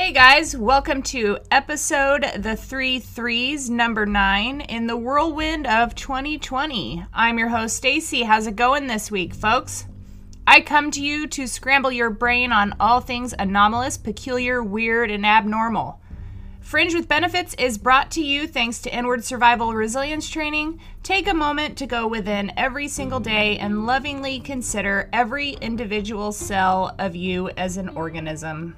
Hey guys, welcome to episode The Three Threes, number nine, in the whirlwind of 2020. I'm your host, Stacey. How's it going this week, folks? I come to you to scramble your brain on all things anomalous, peculiar, weird, and abnormal. Fringe with Benefits is brought to you thanks to Inward Survival Resilience Training. Take a moment to go within every single day and lovingly consider every individual cell of you as an organism.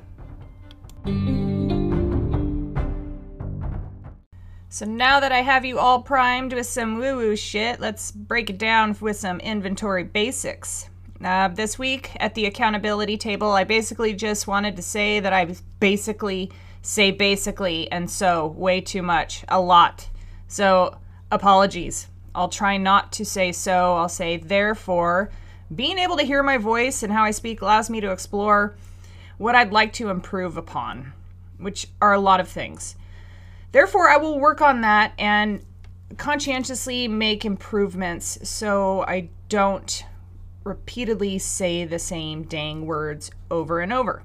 So now that I have you all primed with some woo woo shit, let's break it down with some inventory basics. Uh, this week at the accountability table, I basically just wanted to say that I basically say basically and so way too much, a lot. So apologies. I'll try not to say so. I'll say therefore. Being able to hear my voice and how I speak allows me to explore what I'd like to improve upon, which are a lot of things. Therefore, I will work on that and conscientiously make improvements so I don't repeatedly say the same dang words over and over.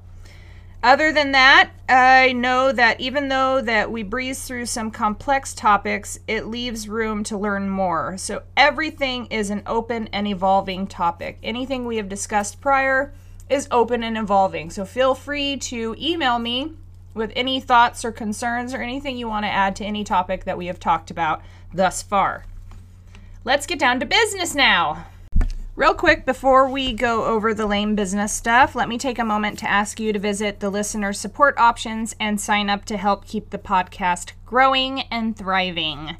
Other than that, I know that even though that we breeze through some complex topics, it leaves room to learn more. So everything is an open and evolving topic. Anything we have discussed prior is open and evolving. So feel free to email me with any thoughts or concerns or anything you want to add to any topic that we have talked about thus far. Let's get down to business now. Real quick, before we go over the lame business stuff, let me take a moment to ask you to visit the listener support options and sign up to help keep the podcast growing and thriving.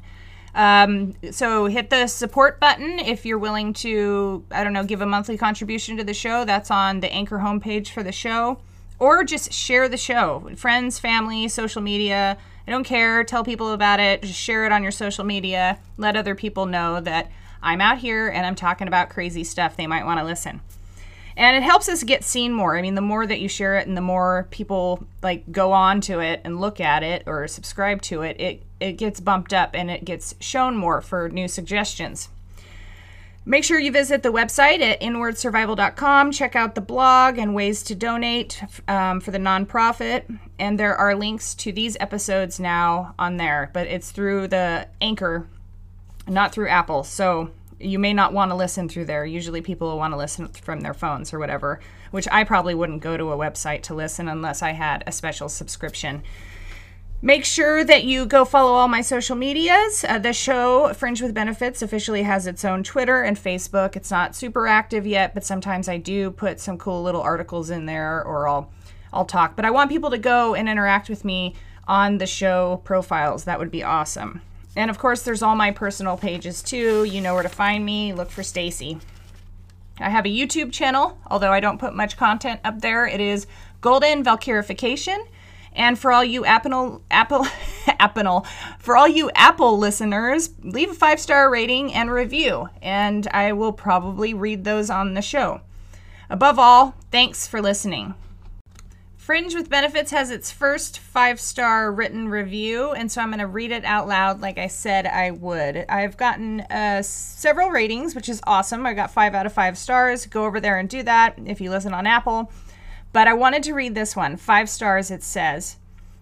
Um, so hit the support button if you're willing to, I don't know, give a monthly contribution to the show. That's on the Anchor homepage for the show. Or just share the show. Friends, family, social media. I don't care. Tell people about it. Just share it on your social media. Let other people know that I'm out here and I'm talking about crazy stuff. They might want to listen. And it helps us get seen more. I mean, the more that you share it and the more people like go on to it and look at it or subscribe to it, it it gets bumped up and it gets shown more for new suggestions. Make sure you visit the website at inwardsurvival.com. Check out the blog and ways to donate um, for the nonprofit. And there are links to these episodes now on there, but it's through the Anchor not through Apple. So you may not want to listen through there. Usually people will want to listen from their phones or whatever, which I probably wouldn't go to a website to listen unless I had a special subscription. Make sure that you go follow all my social medias. Uh, the show, Fringe with Benefits, officially has its own Twitter and Facebook. It's not super active yet, but sometimes I do put some cool little articles in there or I'll I'll talk. But I want people to go and interact with me on the show profiles. That would be awesome. And of course, there's all my personal pages too. You know where to find me. Look for Stacey. I have a YouTube channel, although I don't put much content up there. It is Golden Valkyrification. And for all you Apple, Apple, Apple, for all you Apple listeners, leave a five star rating and review, and I will probably read those on the show. Above all, thanks for listening. Fringe with Benefits has its first five star written review, and so I'm going to read it out loud like I said I would. I've gotten uh, several ratings, which is awesome. I got five out of five stars. Go over there and do that if you listen on Apple. But I wanted to read this one. Five stars, it says,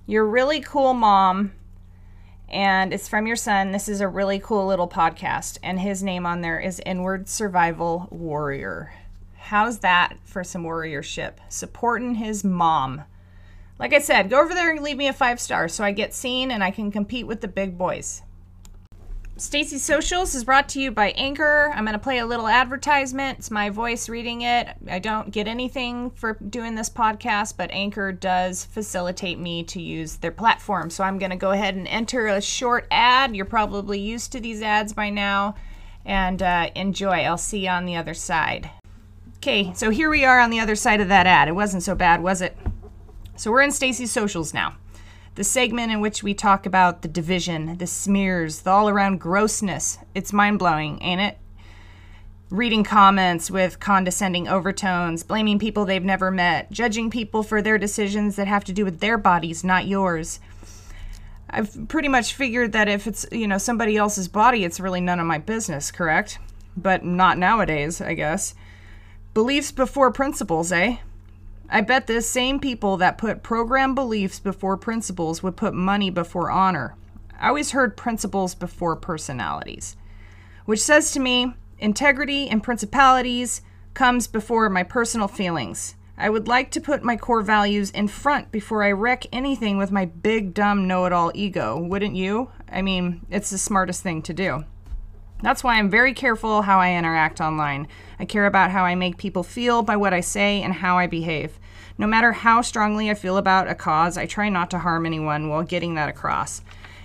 You're really cool, mom. And it's from your son. This is a really cool little podcast. And his name on there is Inward Survival Warrior. How's that for some warriorship? Supporting his mom. Like I said, go over there and leave me a five star so I get seen and I can compete with the big boys. Stacey Socials is brought to you by Anchor. I'm going to play a little advertisement. It's my voice reading it. I don't get anything for doing this podcast, but Anchor does facilitate me to use their platform. So I'm going to go ahead and enter a short ad. You're probably used to these ads by now. And uh, enjoy. I'll see you on the other side. Okay, so here we are on the other side of that ad. It wasn't so bad, was it? So we're in Stacey's socials now. The segment in which we talk about the division, the smears, the all around grossness. It's mind blowing, ain't it? Reading comments with condescending overtones, blaming people they've never met, judging people for their decisions that have to do with their bodies, not yours. I've pretty much figured that if it's, you know, somebody else's body, it's really none of my business, correct? But not nowadays, I guess. Beliefs before principles, eh? I bet the same people that put program beliefs before principles would put money before honor. I always heard principles before personalities, which says to me integrity and principalities comes before my personal feelings. I would like to put my core values in front before I wreck anything with my big, dumb, know it all ego, wouldn't you? I mean, it's the smartest thing to do. That's why I'm very careful how I interact online. I care about how I make people feel by what I say and how I behave. No matter how strongly I feel about a cause, I try not to harm anyone while getting that across.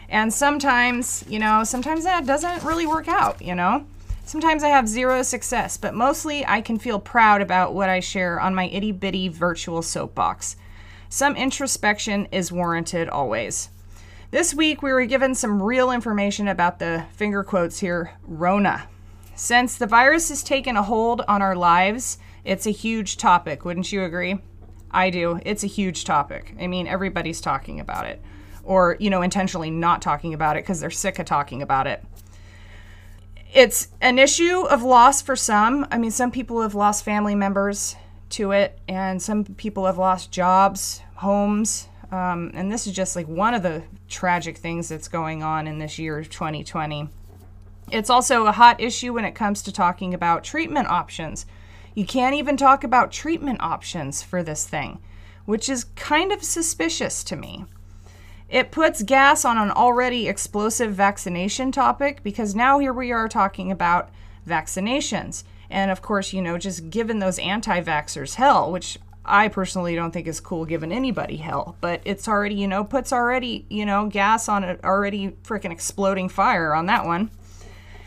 And sometimes, you know, sometimes that doesn't really work out, you know? Sometimes I have zero success, but mostly I can feel proud about what I share on my itty bitty virtual soapbox. Some introspection is warranted always. This week, we were given some real information about the finger quotes here Rona. Since the virus has taken a hold on our lives, it's a huge topic. Wouldn't you agree? I do. It's a huge topic. I mean, everybody's talking about it, or, you know, intentionally not talking about it because they're sick of talking about it. It's an issue of loss for some. I mean, some people have lost family members to it, and some people have lost jobs, homes, um, and this is just like one of the tragic things that's going on in this year of 2020. It's also a hot issue when it comes to talking about treatment options. You can't even talk about treatment options for this thing, which is kind of suspicious to me. It puts gas on an already explosive vaccination topic because now here we are talking about vaccinations. And of course, you know, just giving those anti vaxxers hell, which I personally don't think is cool giving anybody hell, but it's already, you know, puts already, you know, gas on an already freaking exploding fire on that one.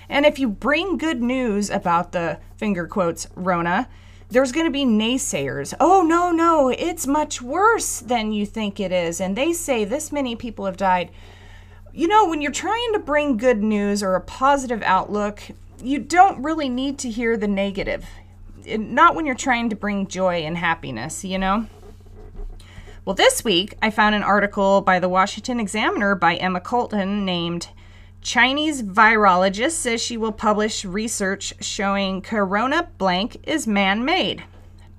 And if you bring good news about the finger quotes Rona, there's going to be naysayers. Oh, no, no, it's much worse than you think it is. And they say this many people have died. You know, when you're trying to bring good news or a positive outlook, you don't really need to hear the negative not when you're trying to bring joy and happiness, you know? Well, this week I found an article by the Washington Examiner by Emma Colton named Chinese virologist says she will publish research showing corona blank is man made.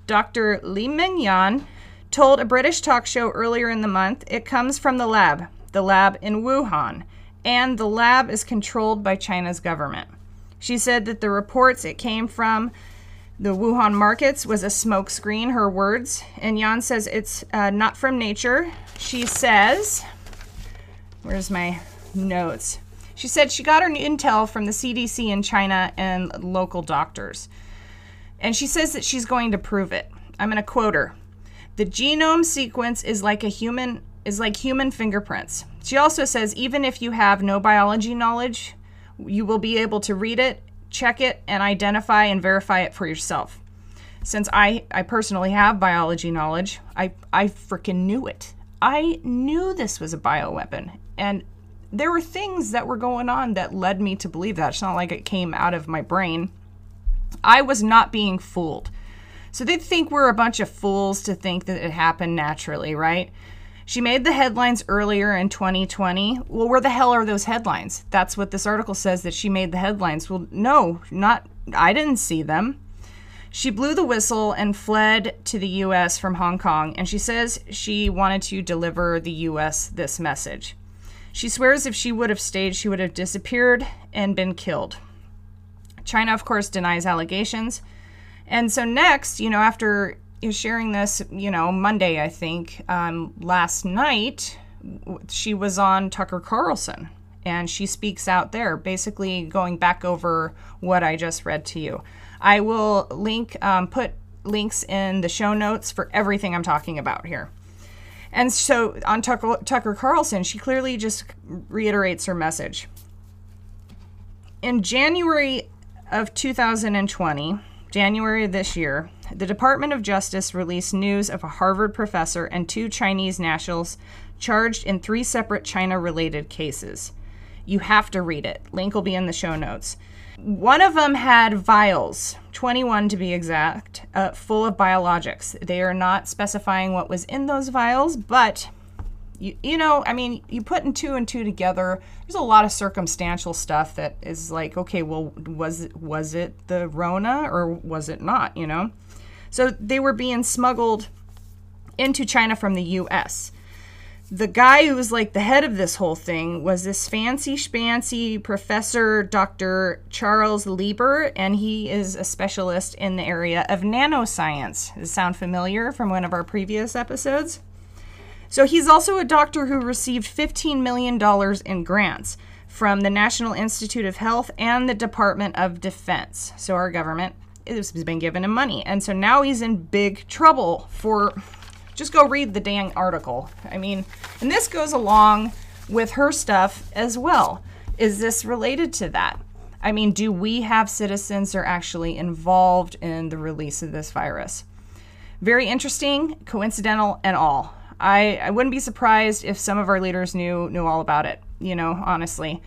Dr. Li-Meng Yan told a British talk show earlier in the month it comes from the lab, the lab in Wuhan, and the lab is controlled by China's government. She said that the reports it came from the Wuhan markets was a smokescreen, her words. And Yan says it's uh, not from nature. She says, where's my notes? She said she got her intel from the CDC in China and local doctors. And she says that she's going to prove it. I'm going to quote her. The genome sequence is like a human is like human fingerprints. She also says even if you have no biology knowledge, you will be able to read it check it and identify and verify it for yourself. Since I, I personally have biology knowledge, I, I freaking knew it. I knew this was a bioweapon. And there were things that were going on that led me to believe that. It's not like it came out of my brain. I was not being fooled. So they think we're a bunch of fools to think that it happened naturally, right? She made the headlines earlier in 2020. Well, where the hell are those headlines? That's what this article says that she made the headlines. Well, no, not I didn't see them. She blew the whistle and fled to the US from Hong Kong, and she says she wanted to deliver the US this message. She swears if she would have stayed, she would have disappeared and been killed. China, of course, denies allegations. And so, next, you know, after sharing this, you know, Monday, I think. Um, last night, she was on Tucker Carlson and she speaks out there, basically going back over what I just read to you. I will link, um, put links in the show notes for everything I'm talking about here. And so on Tucker, Tucker Carlson, she clearly just reiterates her message. In January of 2020, January of this year, the Department of Justice released news of a Harvard professor and two Chinese nationals charged in three separate China related cases. You have to read it. Link will be in the show notes. One of them had vials, 21 to be exact, uh, full of biologics. They are not specifying what was in those vials, but you, you know, I mean, you put in two and two together. There's a lot of circumstantial stuff that is like, okay, well, was it was it the Rona or was it not? You know, so they were being smuggled into China from the US. The guy who was like the head of this whole thing was this fancy spancy professor, Dr. Charles Lieber, and he is a specialist in the area of nanoscience. Does sound familiar from one of our previous episodes? So he's also a doctor who received $15 million in grants from the National Institute of Health and the Department of Defense. So our government has been giving him money. And so now he's in big trouble for just go read the dang article. I mean, and this goes along with her stuff as well. Is this related to that? I mean, do we have citizens that are actually involved in the release of this virus? Very interesting, coincidental, and all. I, I wouldn't be surprised if some of our leaders knew knew all about it, you know, honestly.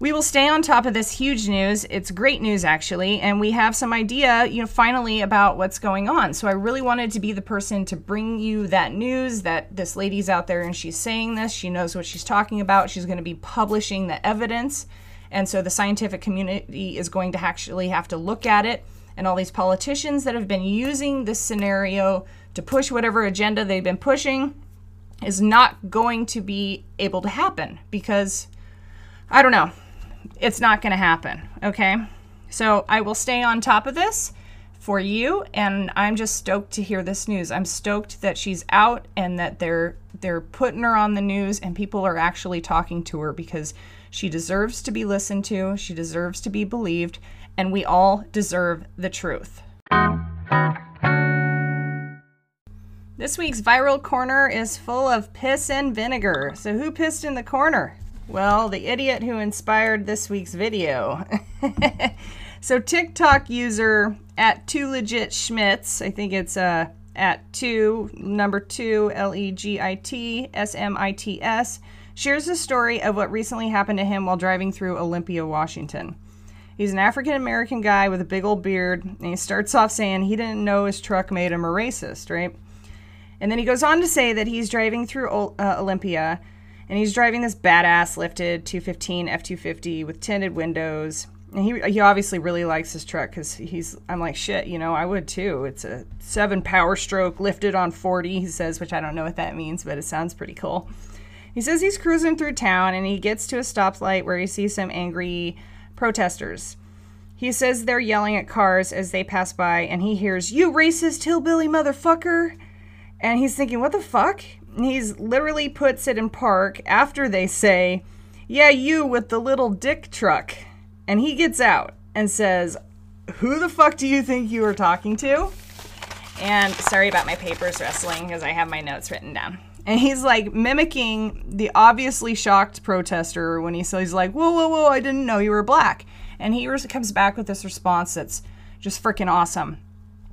We will stay on top of this huge news. It's great news, actually, and we have some idea, you know, finally about what's going on. So I really wanted to be the person to bring you that news that this lady's out there and she's saying this. She knows what she's talking about. She's going to be publishing the evidence. And so the scientific community is going to actually have to look at it. And all these politicians that have been using this scenario to push whatever agenda they've been pushing is not going to be able to happen because I don't know it's not going to happen. Okay. So I will stay on top of this for you and I'm just stoked to hear this news. I'm stoked that she's out and that they're they're putting her on the news and people are actually talking to her because she deserves to be listened to, she deserves to be believed, and we all deserve the truth. This week's viral corner is full of piss and vinegar. So who pissed in the corner? Well, the idiot who inspired this week's video. so TikTok user at two legit Schmitz, I think it's uh, at two number two L E G I T S M I T S, shares a story of what recently happened to him while driving through Olympia, Washington. He's an African American guy with a big old beard, and he starts off saying he didn't know his truck made him a racist, right? And then he goes on to say that he's driving through uh, Olympia and he's driving this badass lifted 215 F250 with tinted windows. And he he obviously really likes his truck because he's I'm like shit, you know I would too. It's a seven power stroke lifted on 40. He says, which I don't know what that means, but it sounds pretty cool. He says he's cruising through town and he gets to a stoplight where he sees some angry protesters. He says they're yelling at cars as they pass by, and he hears, You racist hillbilly motherfucker! And he's thinking, What the fuck? He's literally puts it in park after they say, Yeah, you with the little dick truck. And he gets out and says, Who the fuck do you think you are talking to? And sorry about my papers wrestling because I have my notes written down. And he's like mimicking the obviously shocked protester when he says, he's like, Whoa, whoa, whoa, I didn't know you were black. And he comes back with this response that's just freaking awesome.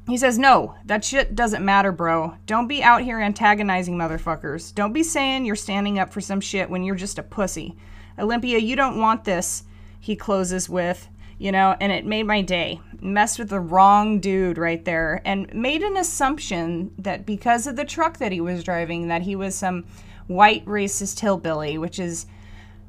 He says, No, that shit doesn't matter, bro. Don't be out here antagonizing motherfuckers. Don't be saying you're standing up for some shit when you're just a pussy. Olympia, you don't want this, he closes with, you know, and it made my day. Messed with the wrong dude right there and made an assumption that because of the truck that he was driving, that he was some white racist hillbilly, which is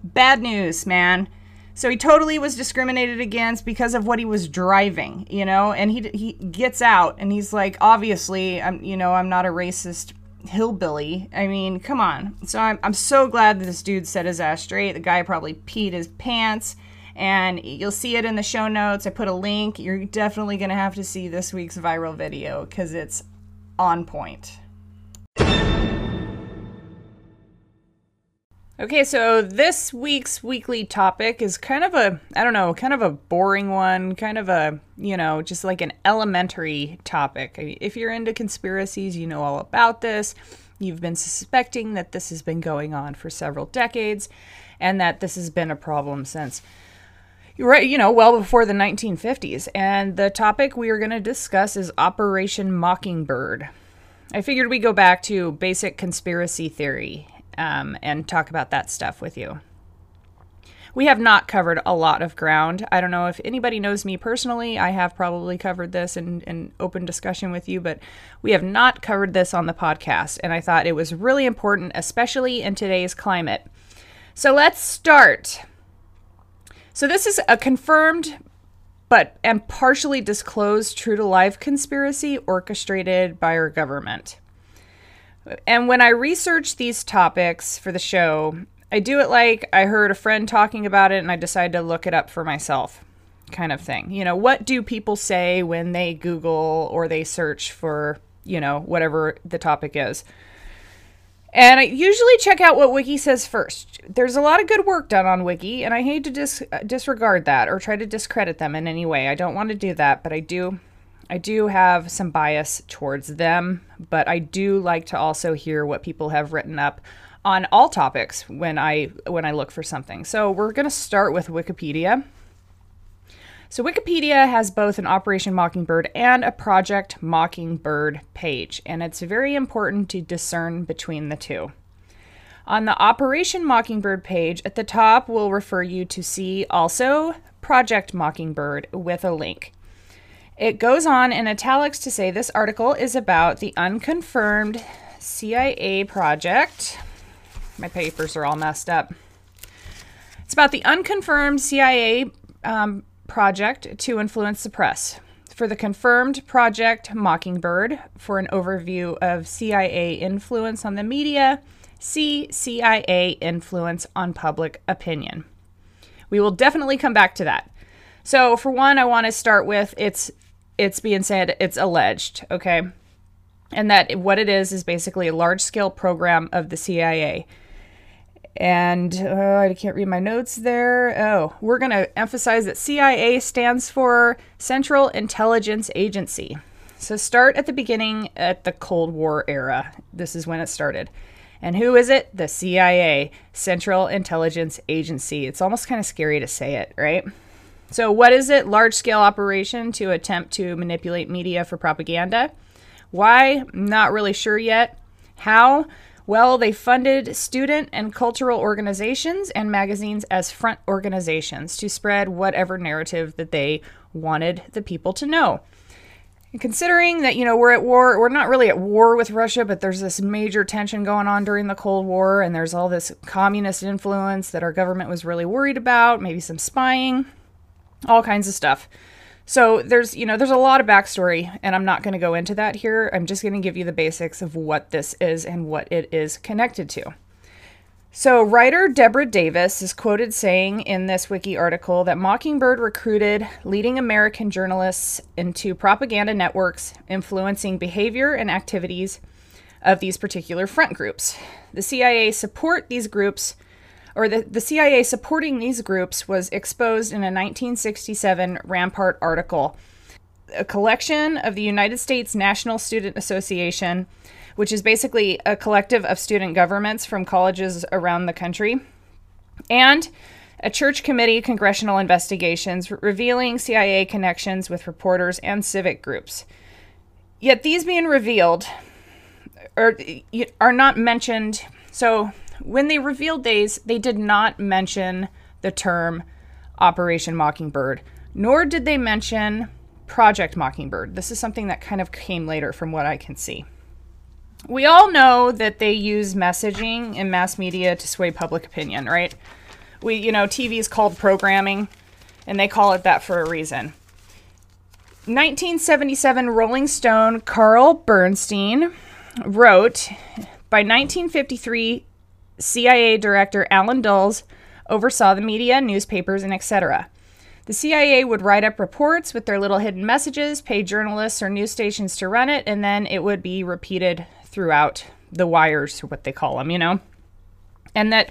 bad news, man. So he totally was discriminated against because of what he was driving, you know. And he he gets out and he's like, obviously, I'm you know I'm not a racist hillbilly. I mean, come on. So I'm I'm so glad that this dude set his ass straight. The guy probably peed his pants. And you'll see it in the show notes. I put a link. You're definitely going to have to see this week's viral video because it's on point. Okay, so this week's weekly topic is kind of a, I don't know, kind of a boring one, kind of a, you know, just like an elementary topic. If you're into conspiracies, you know all about this. You've been suspecting that this has been going on for several decades and that this has been a problem since right, you know, well before the 1950s. And the topic we are going to discuss is Operation Mockingbird. I figured we go back to basic conspiracy theory um, and talk about that stuff with you. We have not covered a lot of ground. I don't know if anybody knows me personally. I have probably covered this in, open discussion with you, but we have not covered this on the podcast. And I thought it was really important, especially in today's climate. So let's start. So, this is a confirmed but and partially disclosed true to life conspiracy orchestrated by our government. And when I research these topics for the show, I do it like I heard a friend talking about it and I decided to look it up for myself, kind of thing. You know, what do people say when they Google or they search for, you know, whatever the topic is? And I usually check out what Wiki says first. There's a lot of good work done on Wiki, and I hate to dis- disregard that or try to discredit them in any way. I don't want to do that, but I do I do have some bias towards them, but I do like to also hear what people have written up on all topics when I when I look for something. So we're going to start with Wikipedia. So Wikipedia has both an Operation Mockingbird and a Project Mockingbird page, and it's very important to discern between the two. On the Operation Mockingbird page at the top, we'll refer you to see also Project Mockingbird with a link. It goes on in italics to say this article is about the unconfirmed CIA project. My papers are all messed up. It's about the unconfirmed CIA um, project to influence the press. For the confirmed project Mockingbird, for an overview of CIA influence on the media, see CIA influence on public opinion. We will definitely come back to that. So, for one, I want to start with it's it's being said it's alleged, okay? And that what it is is basically a large scale program of the CIA. And uh, I can't read my notes there. Oh, we're going to emphasize that CIA stands for Central Intelligence Agency. So start at the beginning at the Cold War era. This is when it started. And who is it? The CIA, Central Intelligence Agency. It's almost kind of scary to say it, right? So, what is it? Large scale operation to attempt to manipulate media for propaganda. Why? Not really sure yet. How? Well, they funded student and cultural organizations and magazines as front organizations to spread whatever narrative that they wanted the people to know. Considering that, you know, we're at war, we're not really at war with Russia, but there's this major tension going on during the Cold War, and there's all this communist influence that our government was really worried about, maybe some spying all kinds of stuff. So there's, you know, there's a lot of backstory, and I'm not going to go into that here. I'm just going to give you the basics of what this is and what it is connected to. So, writer Deborah Davis is quoted saying in this wiki article that Mockingbird recruited leading American journalists into propaganda networks influencing behavior and activities of these particular front groups. The CIA support these groups or the, the CIA supporting these groups was exposed in a 1967 Rampart article. A collection of the United States National Student Association, which is basically a collective of student governments from colleges around the country, and a church committee congressional investigations revealing CIA connections with reporters and civic groups. Yet these being revealed are, are not mentioned. So when they revealed these, they did not mention the term Operation Mockingbird, nor did they mention Project Mockingbird. This is something that kind of came later from what I can see. We all know that they use messaging in mass media to sway public opinion, right? We, you know, TV is called programming, and they call it that for a reason. 1977 Rolling Stone Carl Bernstein wrote by 1953 CIA Director Allen Dulles oversaw the media, newspapers, and etc. The CIA would write up reports with their little hidden messages, pay journalists or news stations to run it, and then it would be repeated throughout the wires, or what they call them, you know? And that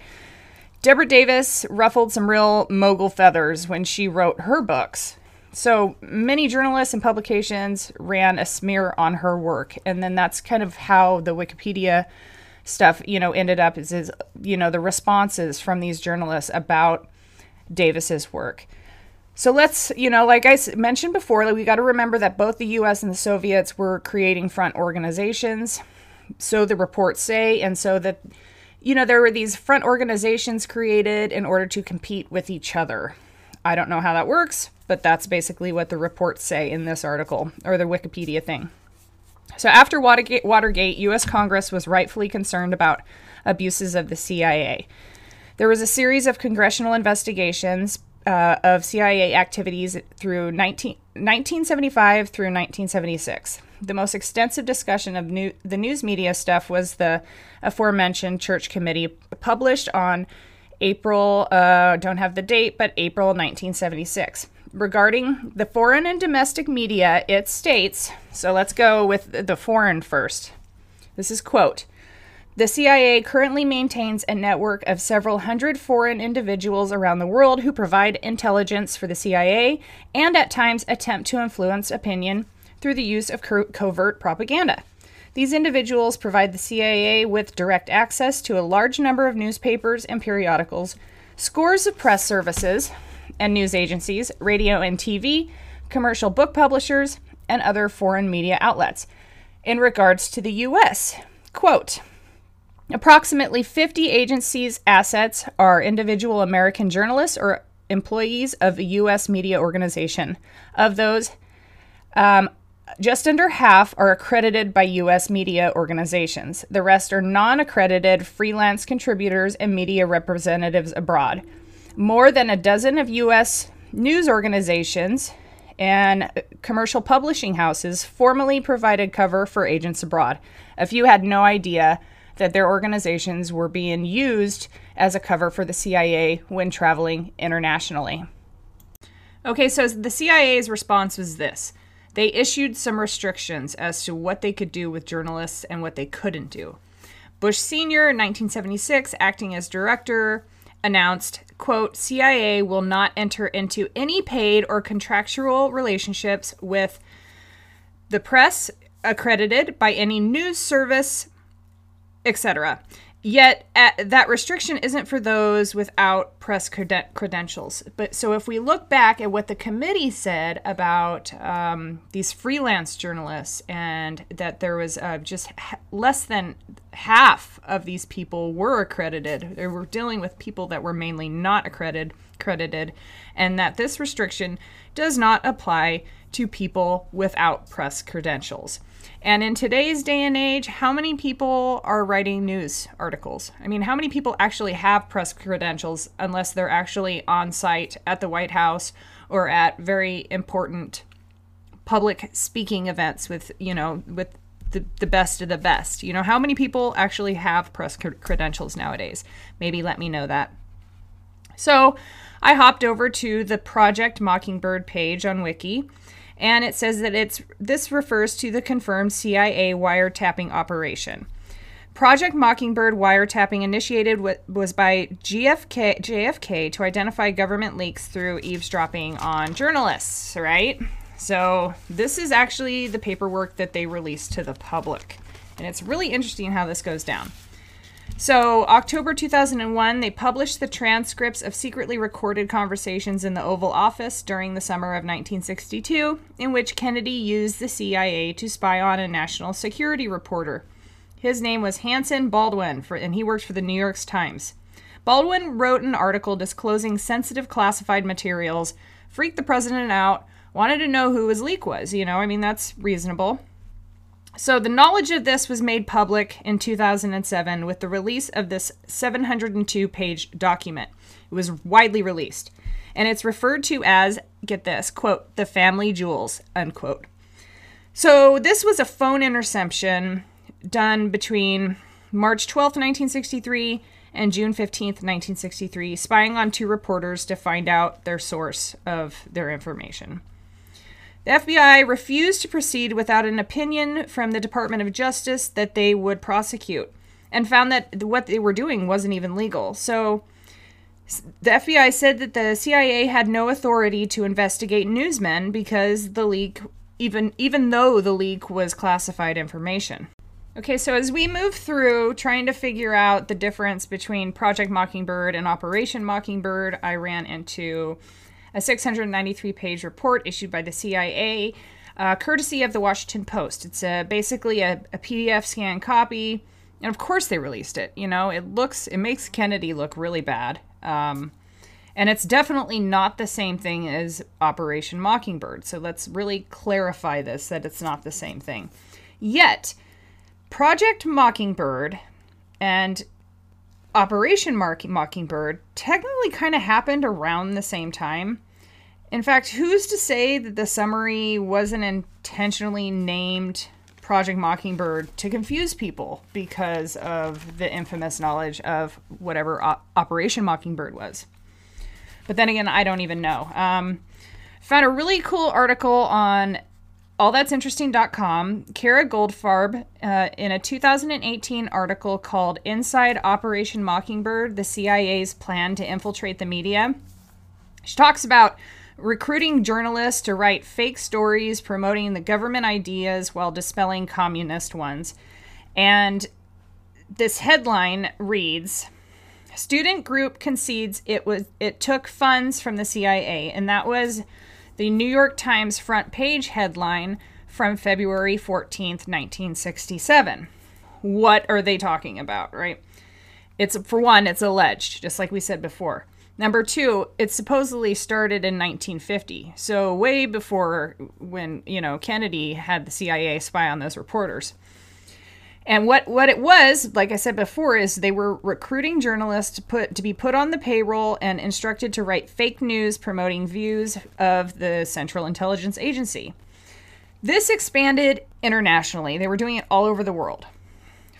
Deborah Davis ruffled some real mogul feathers when she wrote her books. So many journalists and publications ran a smear on her work, and then that's kind of how the Wikipedia stuff, you know, ended up is, is you know, the responses from these journalists about Davis's work. So let's, you know, like I mentioned before, like we got to remember that both the US and the Soviets were creating front organizations. So the reports say, and so that, you know, there were these front organizations created in order to compete with each other. I don't know how that works, but that's basically what the reports say in this article or the Wikipedia thing. So after Watergate, Watergate, U.S. Congress was rightfully concerned about abuses of the CIA. There was a series of congressional investigations uh, of CIA activities through 19, 1975 through 1976. the most extensive discussion of new, the news media stuff was the aforementioned church committee published on April, uh, don't have the date, but April 1976. Regarding the foreign and domestic media, it states so let's go with the foreign first. This is quote the CIA currently maintains a network of several hundred foreign individuals around the world who provide intelligence for the CIA and at times attempt to influence opinion through the use of co- covert propaganda. These individuals provide the CIA with direct access to a large number of newspapers and periodicals, scores of press services and news agencies, radio and TV, commercial book publishers, and other foreign media outlets. In regards to the U.S., quote, Approximately 50 agencies' assets are individual American journalists or employees of a U.S. media organization. Of those, um, just under half are accredited by U.S. media organizations. The rest are non accredited freelance contributors and media representatives abroad. More than a dozen of U.S. news organizations and commercial publishing houses formally provided cover for agents abroad. A few had no idea that their organizations were being used as a cover for the CIA when traveling internationally. Okay, so the CIA's response was this they issued some restrictions as to what they could do with journalists and what they couldn't do. Bush Sr., in 1976, acting as director, announced, quote, CIA will not enter into any paid or contractual relationships with the press accredited by any news service etc. Yet at, that restriction isn't for those without press creden- credentials. But so if we look back at what the committee said about um, these freelance journalists and that there was uh, just less than half of these people were accredited, they were dealing with people that were mainly not accredited, credited, and that this restriction does not apply to people without press credentials. And in today's day and age, how many people are writing news articles? I mean, how many people actually have press credentials unless they're actually on site at the White House or at very important public speaking events with, you know, with the, the best of the best? You know, how many people actually have press credentials nowadays? Maybe let me know that. So I hopped over to the Project Mockingbird page on Wiki and it says that it's this refers to the confirmed CIA wiretapping operation. Project Mockingbird wiretapping initiated was by GFK, JFK to identify government leaks through eavesdropping on journalists, right? So, this is actually the paperwork that they released to the public. And it's really interesting how this goes down. So, October 2001, they published the transcripts of secretly recorded conversations in the Oval Office during the summer of 1962, in which Kennedy used the CIA to spy on a national security reporter. His name was Hanson Baldwin, for, and he worked for the New York Times. Baldwin wrote an article disclosing sensitive classified materials, freaked the president out, wanted to know who his leak was. You know, I mean, that's reasonable. So, the knowledge of this was made public in 2007 with the release of this 702 page document. It was widely released, and it's referred to as, get this, quote, the family jewels, unquote. So, this was a phone interception done between March 12, 1963 and June 15, 1963, spying on two reporters to find out their source of their information. The FBI refused to proceed without an opinion from the Department of Justice that they would prosecute and found that what they were doing wasn't even legal. So the FBI said that the CIA had no authority to investigate newsmen because the leak even even though the leak was classified information. Okay, so as we move through trying to figure out the difference between Project Mockingbird and Operation Mockingbird, I ran into a 693 page report issued by the CIA, uh, courtesy of the Washington Post. It's a, basically a, a PDF scan copy. And of course, they released it. You know, it looks, it makes Kennedy look really bad. Um, and it's definitely not the same thing as Operation Mockingbird. So let's really clarify this that it's not the same thing. Yet, Project Mockingbird and Operation Mockingbird technically kind of happened around the same time. In fact, who's to say that the summary wasn't intentionally named Project Mockingbird to confuse people because of the infamous knowledge of whatever o- Operation Mockingbird was? But then again, I don't even know. Um, found a really cool article on allthat'sinteresting.com. Kara Goldfarb, uh, in a 2018 article called Inside Operation Mockingbird The CIA's Plan to Infiltrate the Media, she talks about recruiting journalists to write fake stories promoting the government ideas while dispelling communist ones. And this headline reads Student group concedes it was it took funds from the CIA, and that was the New York Times front page headline from February 14th, 1967. What are they talking about, right? It's for one, it's alleged, just like we said before. Number two, it supposedly started in 1950, so way before when you know Kennedy had the CIA spy on those reporters. And what, what it was, like I said before, is they were recruiting journalists to put to be put on the payroll and instructed to write fake news promoting views of the Central Intelligence Agency. This expanded internationally. They were doing it all over the world.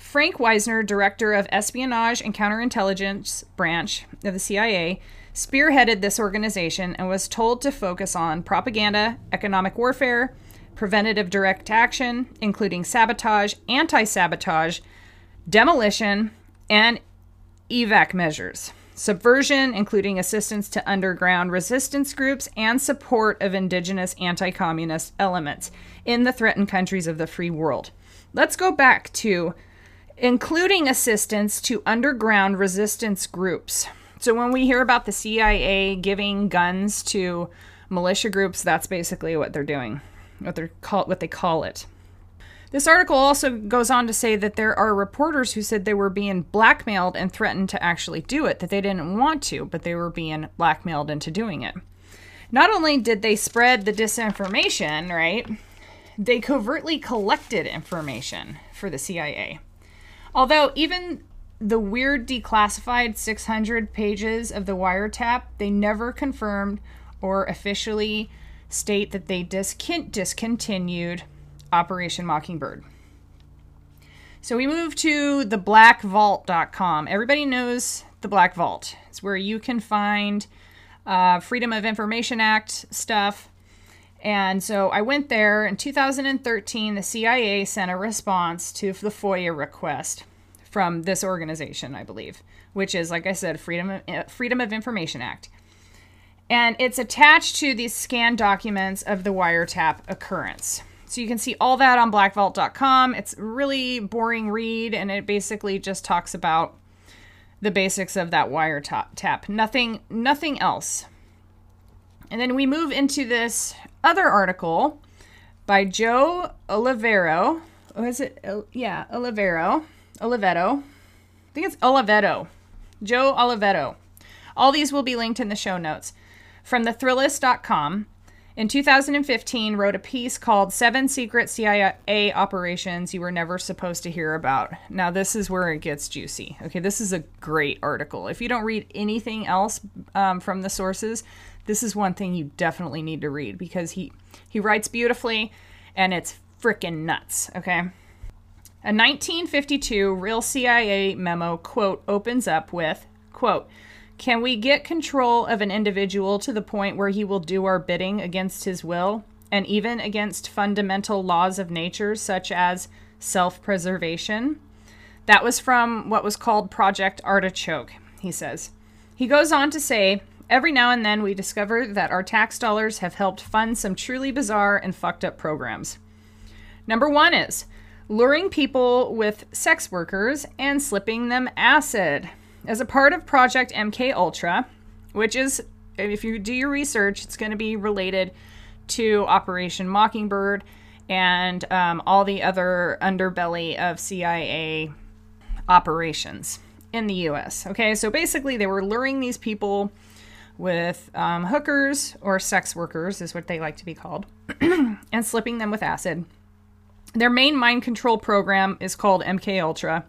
Frank Wisner, director of espionage and counterintelligence branch of the CIA, spearheaded this organization and was told to focus on propaganda, economic warfare, preventative direct action, including sabotage, anti sabotage, demolition, and evac measures, subversion, including assistance to underground resistance groups, and support of indigenous anti communist elements in the threatened countries of the free world. Let's go back to including assistance to underground resistance groups. So when we hear about the CIA giving guns to militia groups, that's basically what they're doing what they call what they call it. This article also goes on to say that there are reporters who said they were being blackmailed and threatened to actually do it, that they didn't want to, but they were being blackmailed into doing it. Not only did they spread the disinformation, right, they covertly collected information for the CIA. Although, even the weird declassified 600 pages of the wiretap, they never confirmed or officially state that they discon- discontinued Operation Mockingbird. So we move to the blackvault.com. Everybody knows the Black Vault. It's where you can find uh, Freedom of Information Act stuff. And so I went there in 2013. The CIA sent a response to the FOIA request from this organization, I believe, which is, like I said, Freedom of, uh, Freedom of Information Act and it's attached to these scanned documents of the wiretap occurrence. So you can see all that on blackvault.com. It's really boring read and it basically just talks about the basics of that wiretap. Nothing nothing else. And then we move into this other article by Joe Olivero. Oh, is it? Yeah, Olivero. Oliveto. I think it's Oliveto. Joe Oliveto. All these will be linked in the show notes from the Thrillist.com. In 2015, wrote a piece called Seven Secret CIA Operations You Were Never Supposed to Hear About. Now, this is where it gets juicy. Okay, this is a great article. If you don't read anything else um, from the sources, this is one thing you definitely need to read because he, he writes beautifully and it's freaking nuts. Okay. A 1952 real CIA memo quote opens up with quote can we get control of an individual to the point where he will do our bidding against his will, and even against fundamental laws of nature, such as self preservation? That was from what was called Project Artichoke, he says. He goes on to say, Every now and then we discover that our tax dollars have helped fund some truly bizarre and fucked up programs. Number one is luring people with sex workers and slipping them acid as a part of Project MK Ultra, which is if you do your research, it's going to be related to Operation Mockingbird and um, all the other underbelly of CIA operations in the US. Okay, so basically, they were luring these people with um, hookers or sex workers, is what they like to be called, and slipping them with acid. Their main mind control program is called MK Ultra,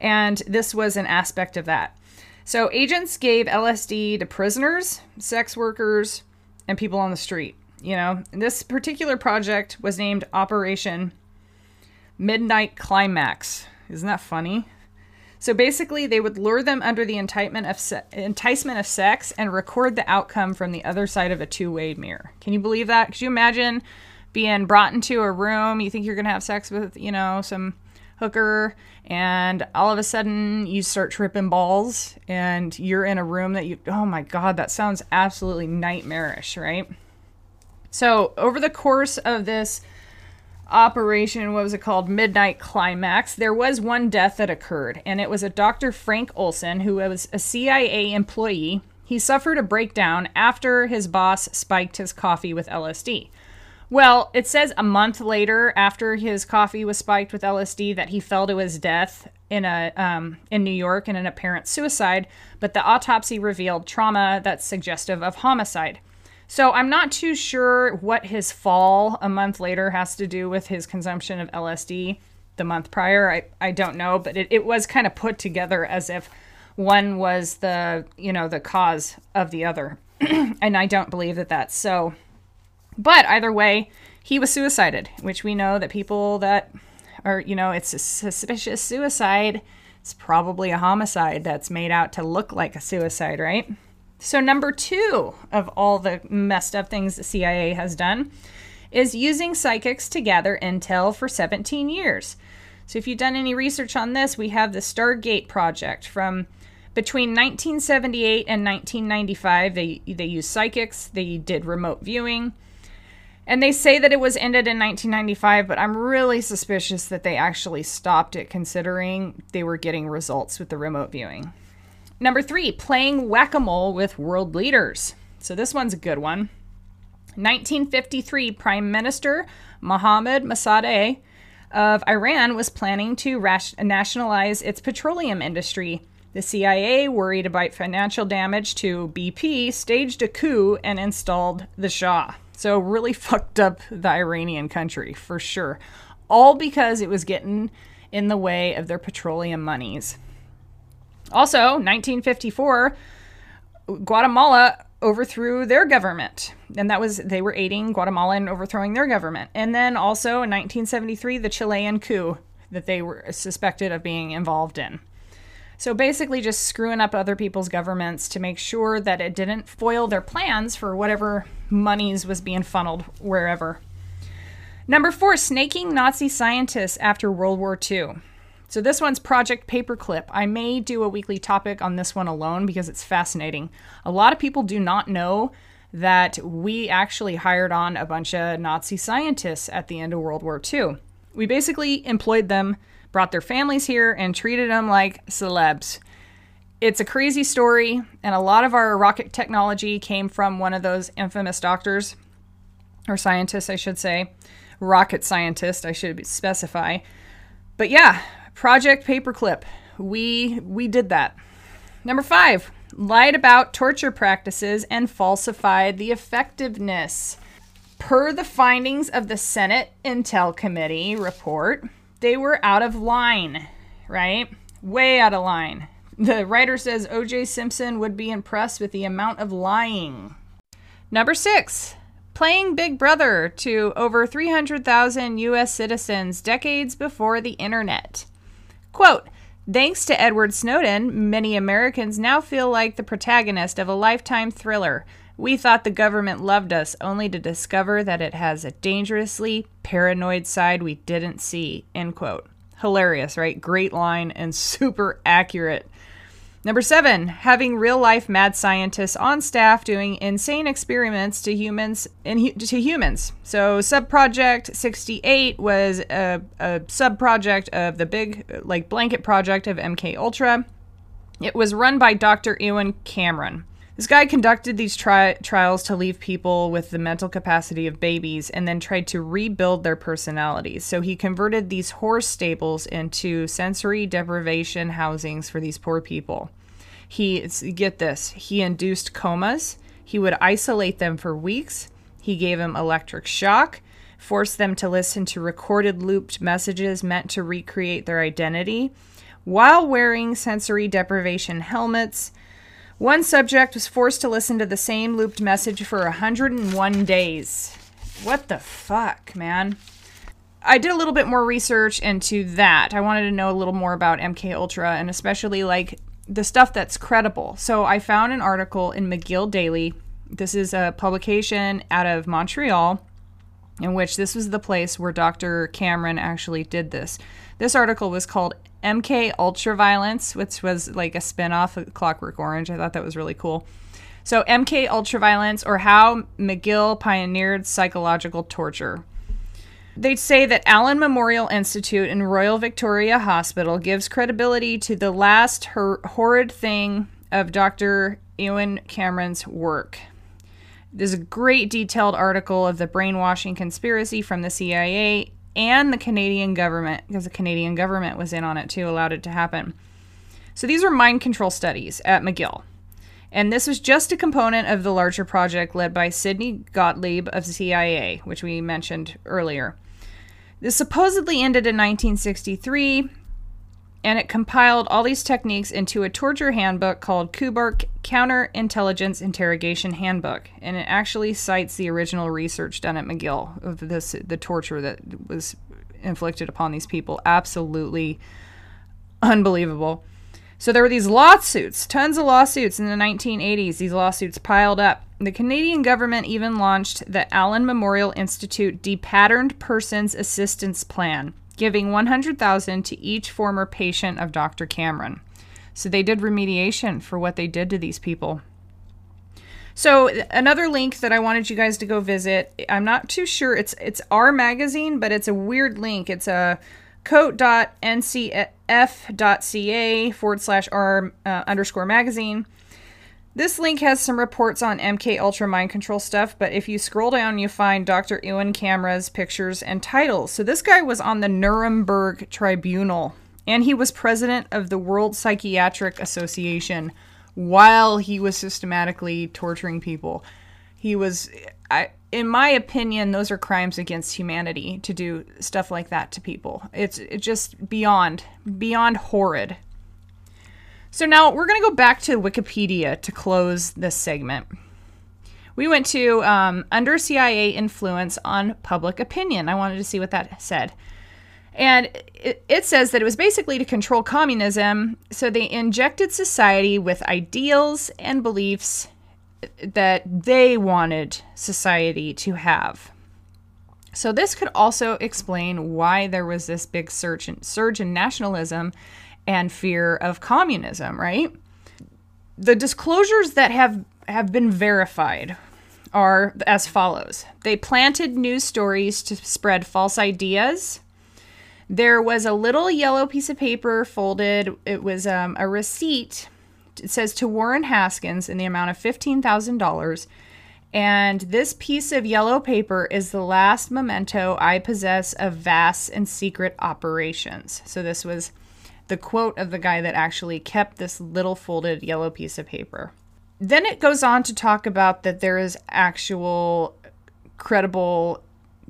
and this was an aspect of that. So agents gave LSD to prisoners, sex workers, and people on the street. You know, this particular project was named Operation Midnight Climax. Isn't that funny? So basically, they would lure them under the enticement of, se- enticement of sex and record the outcome from the other side of a two way mirror. Can you believe that? Could you imagine being brought into a room? You think you're going to have sex with, you know, some hooker, and all of a sudden you start tripping balls and you're in a room that you, oh my God, that sounds absolutely nightmarish, right? So, over the course of this operation, what was it called? Midnight Climax, there was one death that occurred, and it was a Dr. Frank Olson, who was a CIA employee. He suffered a breakdown after his boss spiked his coffee with LSD. Well, it says a month later, after his coffee was spiked with LSD, that he fell to his death in a um, in New York in an apparent suicide. But the autopsy revealed trauma that's suggestive of homicide. So I'm not too sure what his fall a month later has to do with his consumption of LSD the month prior. I, I don't know, but it, it was kind of put together as if one was the, you know, the cause of the other. and I don't believe that that's so. But either way, he was suicided, which we know that people that are, you know, it's a suspicious suicide. It's probably a homicide that's made out to look like a suicide, right? So, number two of all the messed up things the CIA has done is using psychics to gather intel for 17 years. So, if you've done any research on this, we have the Stargate project from between 1978 and 1995. They, they used psychics, they did remote viewing. And they say that it was ended in 1995, but I'm really suspicious that they actually stopped it considering they were getting results with the remote viewing. Number three, playing whack a mole with world leaders. So this one's a good one. 1953, Prime Minister Mohammad Mossadegh of Iran was planning to nationalize its petroleum industry. The CIA, worried about financial damage to BP, staged a coup and installed the Shah. So, really fucked up the Iranian country for sure. All because it was getting in the way of their petroleum monies. Also, 1954, Guatemala overthrew their government. And that was, they were aiding Guatemala in overthrowing their government. And then also in 1973, the Chilean coup that they were suspected of being involved in. So basically, just screwing up other people's governments to make sure that it didn't foil their plans for whatever monies was being funneled wherever. Number four, snaking Nazi scientists after World War II. So this one's Project Paperclip. I may do a weekly topic on this one alone because it's fascinating. A lot of people do not know that we actually hired on a bunch of Nazi scientists at the end of World War II. We basically employed them, brought their families here, and treated them like celebs. It's a crazy story, and a lot of our rocket technology came from one of those infamous doctors, or scientists, I should say. Rocket scientist, I should specify. But yeah, Project Paperclip. We we did that. Number 5. Lied about torture practices and falsified the effectiveness. Per the findings of the Senate Intel Committee report, they were out of line, right? Way out of line. The writer says O.J. Simpson would be impressed with the amount of lying. Number six, playing Big Brother to over 300,000 U.S. citizens decades before the internet. Quote, Thanks to Edward Snowden, many Americans now feel like the protagonist of a lifetime thriller. We thought the government loved us, only to discover that it has a dangerously paranoid side we didn't see. End quote. Hilarious, right? Great line and super accurate. Number seven, having real life mad scientists on staff doing insane experiments to humans in, to humans. So, subproject 68 was a, a subproject of the big like blanket project of MK Ultra. It was run by Dr. Ewen Cameron. This guy conducted these tri- trials to leave people with the mental capacity of babies and then tried to rebuild their personalities. So he converted these horse stables into sensory deprivation housings for these poor people. He, get this, he induced comas. He would isolate them for weeks. He gave them electric shock, forced them to listen to recorded looped messages meant to recreate their identity while wearing sensory deprivation helmets One subject was forced to listen to the same looped message for 101 days. What the fuck, man? I did a little bit more research into that. I wanted to know a little more about MK Ultra and especially like the stuff that's credible. So I found an article in McGill Daily. This is a publication out of Montreal in which this was the place where Dr. Cameron actually did this. This article was called MK Ultraviolence, which was like a spin-off of Clockwork Orange. I thought that was really cool. So MK Ultraviolence or how McGill pioneered psychological torture. They'd say that Allen Memorial Institute and Royal Victoria Hospital gives credibility to the last hor- horrid thing of Dr. Ewen Cameron's work. There's a great detailed article of the brainwashing conspiracy from the CIA and the Canadian government, because the Canadian government was in on it too, allowed it to happen. So these were mind control studies at McGill. And this was just a component of the larger project led by Sidney Gottlieb of CIA, which we mentioned earlier. This supposedly ended in 1963, and it compiled all these techniques into a torture handbook called Kubark Counterintelligence Interrogation Handbook, and it actually cites the original research done at McGill of this the torture that was inflicted upon these people. Absolutely unbelievable. So there were these lawsuits, tons of lawsuits in the 1980s. These lawsuits piled up. The Canadian government even launched the Allen Memorial Institute Depatterned Persons Assistance Plan giving 100,000 to each former patient of Dr. Cameron. So they did remediation for what they did to these people. So another link that I wanted you guys to go visit, I'm not too sure it's it's our magazine, but it's a weird link. It's a coat.ncf.ca forward slash r uh, underscore magazine. This link has some reports on MK Ultra mind control stuff, but if you scroll down, you find Dr. Ewen Cameron's pictures and titles. So this guy was on the Nuremberg Tribunal, and he was president of the World Psychiatric Association while he was systematically torturing people. He was, I, in my opinion, those are crimes against humanity to do stuff like that to people. It's, it's just beyond, beyond horrid. So now we're going to go back to Wikipedia to close this segment. We went to um, under CIA influence on public opinion. I wanted to see what that said. And it, says that it was basically to control communism. So they injected society with ideals and beliefs that they wanted society to have. So this could also explain why there was this big surge in, surge in nationalism and fear of communism, right? The disclosures that have have been verified are as follows. They planted news stories to spread false ideas. There was a little yellow piece of paper folded. It was um, a receipt. It says to Warren Haskins in the amount of $15,000. And this piece of yellow paper is the last memento I possess of vast and secret operations. So this was the quote of the guy that actually kept this little folded yellow piece of paper. Then it goes on to talk about that there is actual credible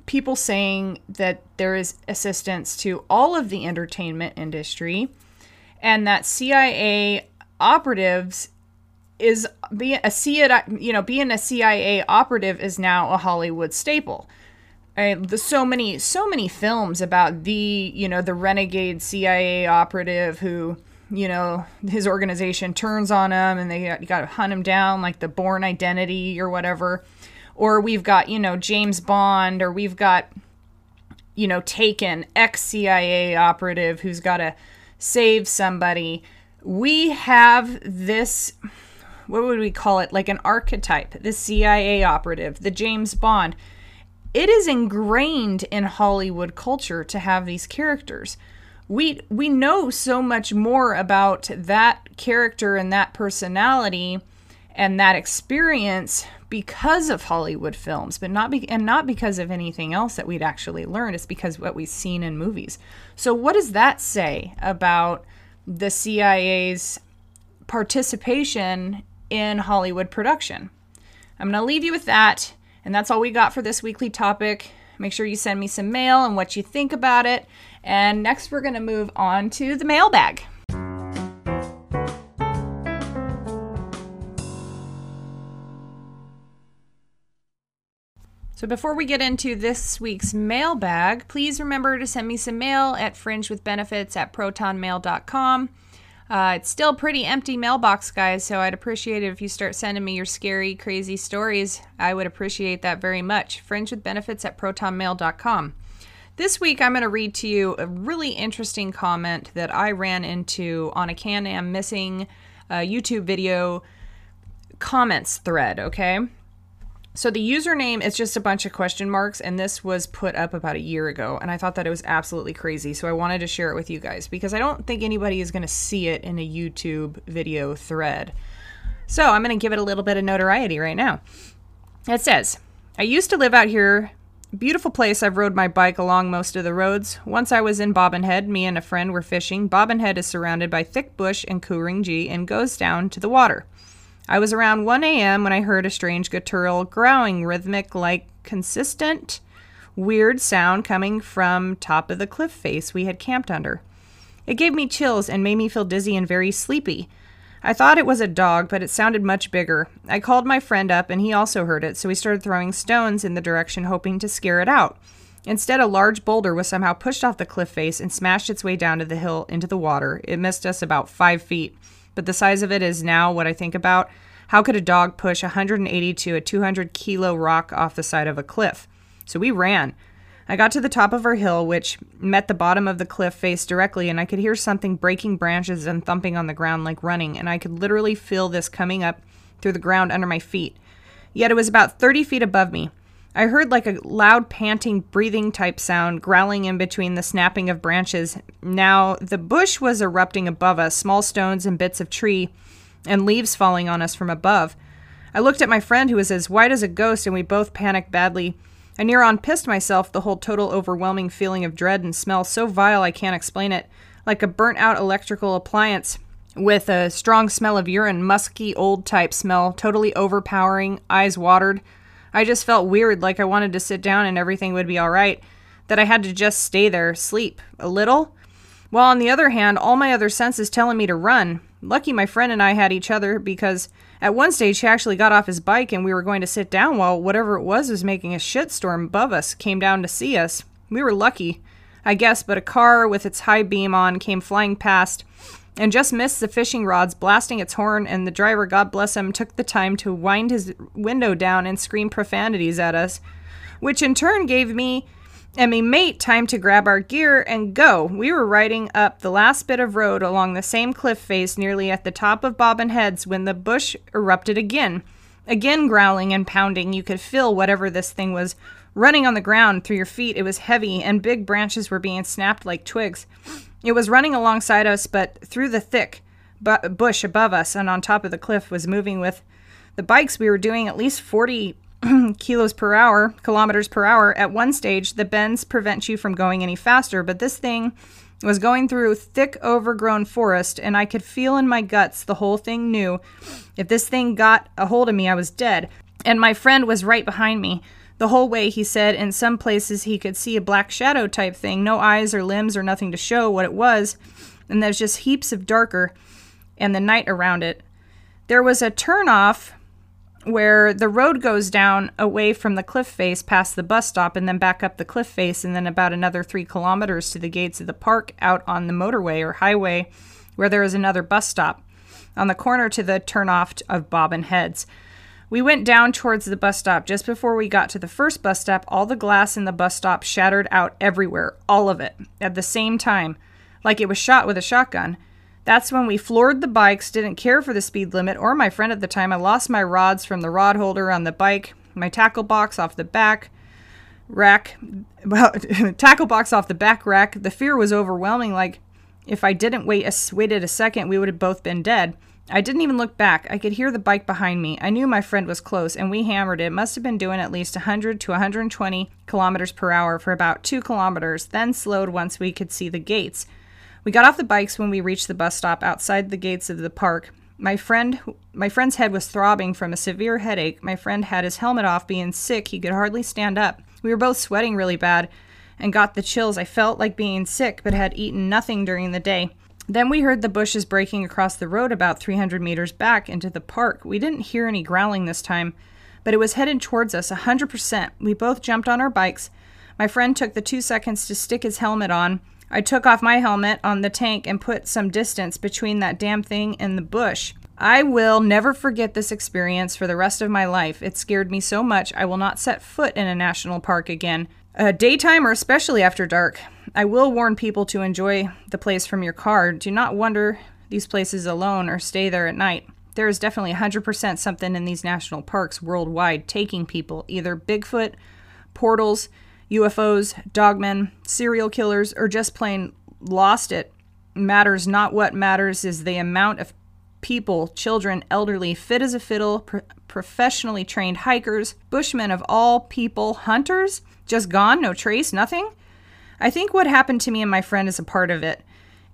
people saying that there is assistance to all of the entertainment industry and that CIA operatives is being a CIA, you know, being a CIA operative is now a Hollywood staple. The, so many so many films about the you know the renegade CIA operative who you know his organization turns on him and they got, got to hunt him down like the Bourne Identity or whatever. Or we've got you know James Bond or we've got you know Taken ex CIA operative who's got to save somebody. We have this what would we call it? Like an archetype the CIA operative the James Bond it is ingrained in Hollywood culture to have these characters. We we know so much more about that character and that personality and that experience because of Hollywood films, but not be, and not because of anything else that we'd actually learned. It's because what we've seen in movies. So what does that say about the CIA's participation in Hollywood production? I'm going to leave you with that. And that's all we got for this weekly topic. Make sure you send me some mail and what you think about it. And next, we're going to move on to the mailbag. So before we get into this week's mailbag, please remember to send me some mail at fringewithbenefits at protonmail.com. Uh, it's still pretty empty mailbox, guys, so I'd appreciate it if you start sending me your scary, crazy stories. I would appreciate that very much. Friends with benefits at protonmail.com. This week, I'm going to read to you a really interesting comment that I ran into on a Can Am Missing uh, YouTube video comments thread, okay? So the username is just a bunch of question marks, and this was put up about a year ago, and I thought that it was absolutely crazy. So I wanted to share it with you guys because I don't think anybody is going to see it in a YouTube video thread. So I'm going to give it a little bit of notoriety right now. It says, I used to live out here. Beautiful place. I've rode my bike along most of the roads. Once I was in Bobbinhead, me and a friend were fishing. Bobbinhead is surrounded by thick bush and Ku-ring-gai and goes down to the water. I was around 1 a.m. when I heard a strange guttural growling, rhythmic, like consistent, weird sound coming from top of the cliff face we had camped under. It gave me chills and made me feel dizzy and very sleepy. I thought it was a dog, but it sounded much bigger. I called my friend up and he also heard it, so we started throwing stones in the direction hoping to scare it out. Instead, a large boulder was somehow pushed off the cliff face and smashed its way down to the hill into the water. It missed us about five feet but the size of it is now what I think about. How could a dog push 180 to a 200 kilo rock off the side of a cliff? So we ran. I got to the top of our hill, which met the bottom of the cliff face directly, and I could hear something breaking branches and thumping on the ground like running, and I could literally feel this coming up through the ground under my feet. Yet it was about 30 feet above me. I heard like a loud panting, breathing type sound growling in between the snapping of branches. Now, the bush was erupting above us, small stones and bits of tree and leaves falling on us from above. I looked at my friend who was as white as a ghost, and we both panicked badly. I near on pissed myself, the whole total overwhelming feeling of dread and smell so vile I can't explain it, like a burnt out electrical appliance with a strong smell of urine, musky old type smell, totally overpowering, eyes watered. I just felt weird, like I wanted to sit down and everything would be all right, that I had to just stay there, sleep a little. While on the other hand, all my other senses telling me to run. Lucky my friend and I had each other because at one stage he actually got off his bike and we were going to sit down while whatever it was was making a shitstorm above us came down to see us. We were lucky, I guess, but a car with its high beam on came flying past and just missed the fishing rods, blasting its horn, and the driver, God bless him, took the time to wind his window down and scream profanities at us, which in turn gave me and my mate time to grab our gear and go. We were riding up the last bit of road along the same cliff face nearly at the top of Bobbin Heads when the bush erupted again. Again growling and pounding, you could feel whatever this thing was running on the ground through your feet. It was heavy, and big branches were being snapped like twigs. It was running alongside us, but through the thick bu- bush above us and on top of the cliff was moving with the bikes. We were doing at least 40 kilos per hour, kilometers per hour. At one stage, the bends prevent you from going any faster, but this thing was going through thick, overgrown forest, and I could feel in my guts the whole thing knew if this thing got a hold of me, I was dead. And my friend was right behind me. The whole way, he said, in some places he could see a black shadow type thing, no eyes or limbs or nothing to show what it was, and there's just heaps of darker and the night around it. There was a turnoff where the road goes down away from the cliff face past the bus stop and then back up the cliff face and then about another three kilometers to the gates of the park out on the motorway or highway where there is another bus stop on the corner to the turnoff of Bobbin Heads. We went down towards the bus stop. Just before we got to the first bus stop, all the glass in the bus stop shattered out everywhere, all of it, at the same time, like it was shot with a shotgun. That's when we floored the bikes, didn't care for the speed limit or my friend at the time. I lost my rods from the rod holder on the bike, my tackle box off the back rack, well, tackle box off the back rack. The fear was overwhelming. Like, if I didn't wait a, waited a second, we would have both been dead. I didn't even look back. I could hear the bike behind me. I knew my friend was close, and we hammered it. Must have been doing at least 100 to 120 kilometers per hour for about two kilometers, then slowed once we could see the gates. We got off the bikes when we reached the bus stop outside the gates of the park. My friend, my friend's head was throbbing from a severe headache. My friend had his helmet off, being sick. He could hardly stand up. We were both sweating really bad, and got the chills. I felt like being sick, but had eaten nothing during the day. Then we heard the bushes breaking across the road about 300 meters back into the park. We didn't hear any growling this time, but it was headed towards us 100%. We both jumped on our bikes. My friend took the two seconds to stick his helmet on. I took off my helmet on the tank and put some distance between that damn thing and the bush. I will never forget this experience for the rest of my life. It scared me so much I will not set foot in a national park again. Uh, daytime or especially after dark. I will warn people to enjoy the place from your car. Do not wander these places alone or stay there at night. There is definitely 100% something in these national parks worldwide taking people, either Bigfoot, portals, UFOs, dogmen, serial killers, or just plain lost it. Matters not what matters is the amount of people, children, elderly, fit as a fiddle, pro- professionally trained hikers, bushmen of all people, hunters, just gone, no trace, nothing. I think what happened to me and my friend is a part of it.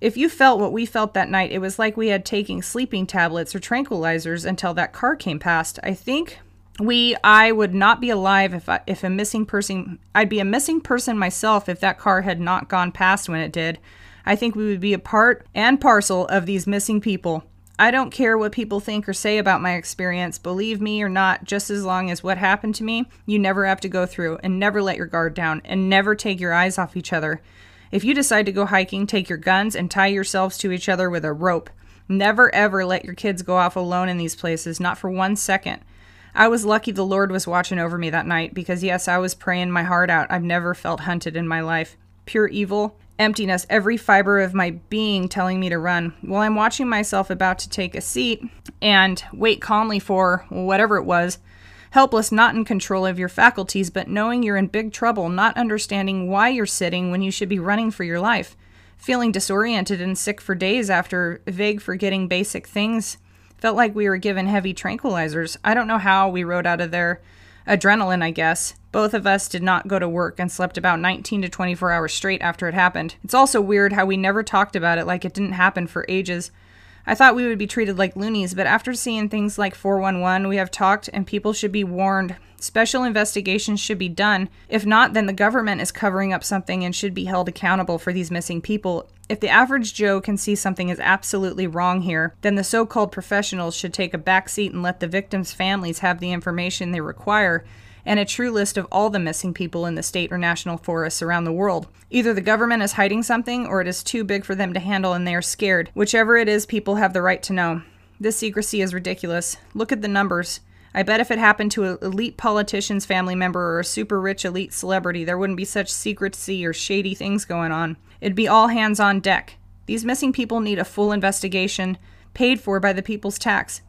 If you felt what we felt that night, it was like we had taken sleeping tablets or tranquilizers until that car came past. I think we I would not be alive if I, if a missing person I'd be a missing person myself if that car had not gone past when it did. I think we would be a part and parcel of these missing people. I don't care what people think or say about my experience, believe me or not, just as long as what happened to me, you never have to go through, and never let your guard down, and never take your eyes off each other. If you decide to go hiking, take your guns and tie yourselves to each other with a rope. Never ever let your kids go off alone in these places, not for one second. I was lucky the Lord was watching over me that night because, yes, I was praying my heart out. I've never felt hunted in my life. Pure evil, emptiness, every fiber of my being telling me to run. While I'm watching myself about to take a seat and wait calmly for whatever it was, helpless, not in control of your faculties, but knowing you're in big trouble, not understanding why you're sitting when you should be running for your life, feeling disoriented and sick for days after vague forgetting basic things. Felt like we were given heavy tranquilizers. I don't know how we rode out of there adrenaline, I guess. Both of us did not go to work and slept about 19 to 24 hours straight after it happened. It's also weird how we never talked about it like it didn't happen for ages. I thought we would be treated like loonies, but after seeing things like 411, we have talked and people should be warned. Special investigations should be done. If not, then the government is covering up something and should be held accountable for these missing people. If the average Joe can see something is absolutely wrong here, then the so called professionals should take a back seat and let the victims' families have the information they require and a true list of all the missing people in the state or national forests around the world. Either the government is hiding something or it is too big for them to handle and they are scared. Whichever it is, people have the right to know. This secrecy is ridiculous. Look at the numbers. I bet if it happened to an elite politician's family member or a super rich elite celebrity, there wouldn't be such secrecy or shady things going on. It'd be all hands on deck. These missing people need a full investigation, paid for by the people's tax.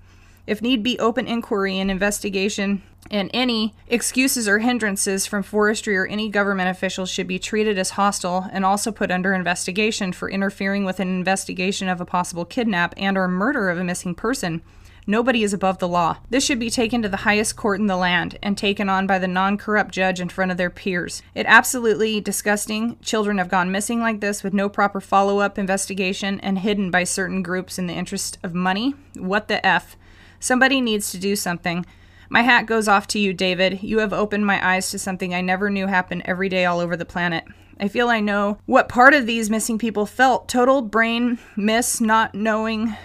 If need be, open inquiry and investigation, and any excuses or hindrances from forestry or any government officials should be treated as hostile and also put under investigation for interfering with an investigation of a possible kidnap and or murder of a missing person. Nobody is above the law. This should be taken to the highest court in the land and taken on by the non corrupt judge in front of their peers. It absolutely disgusting. Children have gone missing like this with no proper follow up investigation and hidden by certain groups in the interest of money. What the F? Somebody needs to do something. My hat goes off to you, David. You have opened my eyes to something I never knew happened every day all over the planet. I feel I know what part of these missing people felt total brain miss, not knowing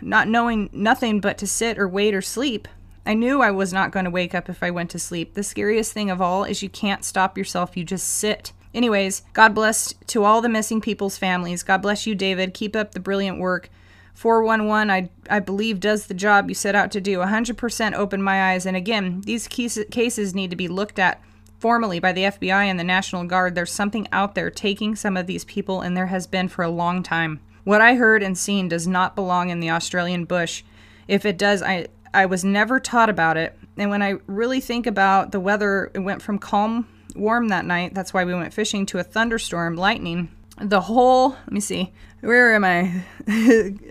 not knowing nothing but to sit or wait or sleep. I knew I was not going to wake up if I went to sleep. The scariest thing of all is you can't stop yourself, you just sit. Anyways, God bless to all the missing people's families. God bless you, David. Keep up the brilliant work. 411, I, I believe, does the job you set out to do. 100% open my eyes. And again, these cases need to be looked at formally by the FBI and the National Guard. There's something out there taking some of these people, and there has been for a long time. What I heard and seen does not belong in the Australian bush. If it does, I, I was never taught about it. And when I really think about the weather, it went from calm, warm that night. That's why we went fishing to a thunderstorm, lightning. The whole, let me see, where am I?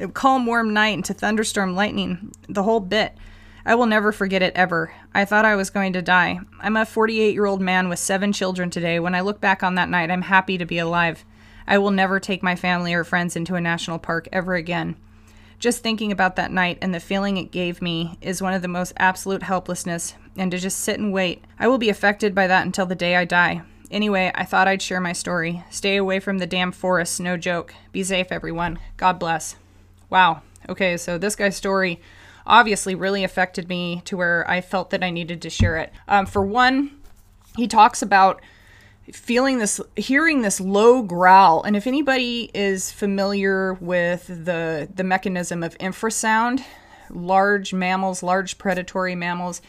calm, warm night into thunderstorm, lightning. The whole bit. I will never forget it ever. I thought I was going to die. I'm a 48 year old man with seven children today. When I look back on that night, I'm happy to be alive. I will never take my family or friends into a national park ever again. Just thinking about that night and the feeling it gave me is one of the most absolute helplessness, and to just sit and wait. I will be affected by that until the day I die. Anyway, I thought I'd share my story. Stay away from the damn forests, no joke. Be safe, everyone. God bless. Wow. Okay, so this guy's story obviously really affected me to where I felt that I needed to share it. Um, for one, he talks about feeling this hearing this low growl and if anybody is familiar with the the mechanism of infrasound large mammals large predatory mammals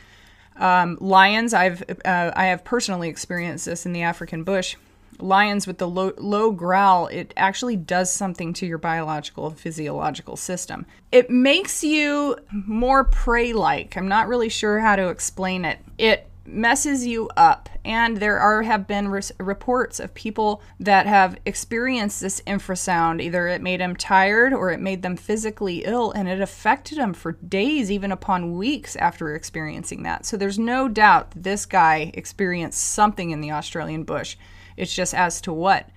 um, lions i've uh, i have personally experienced this in the african bush. Lions with the low, low growl it actually does something to your biological physiological system. It makes you more prey like i'm not really sure how to explain it. It messes you up. And there are have been re- reports of people that have experienced this infrasound. Either it made them tired or it made them physically ill and it affected them for days even upon weeks after experiencing that. So there's no doubt this guy experienced something in the australian bush. It's just as to what.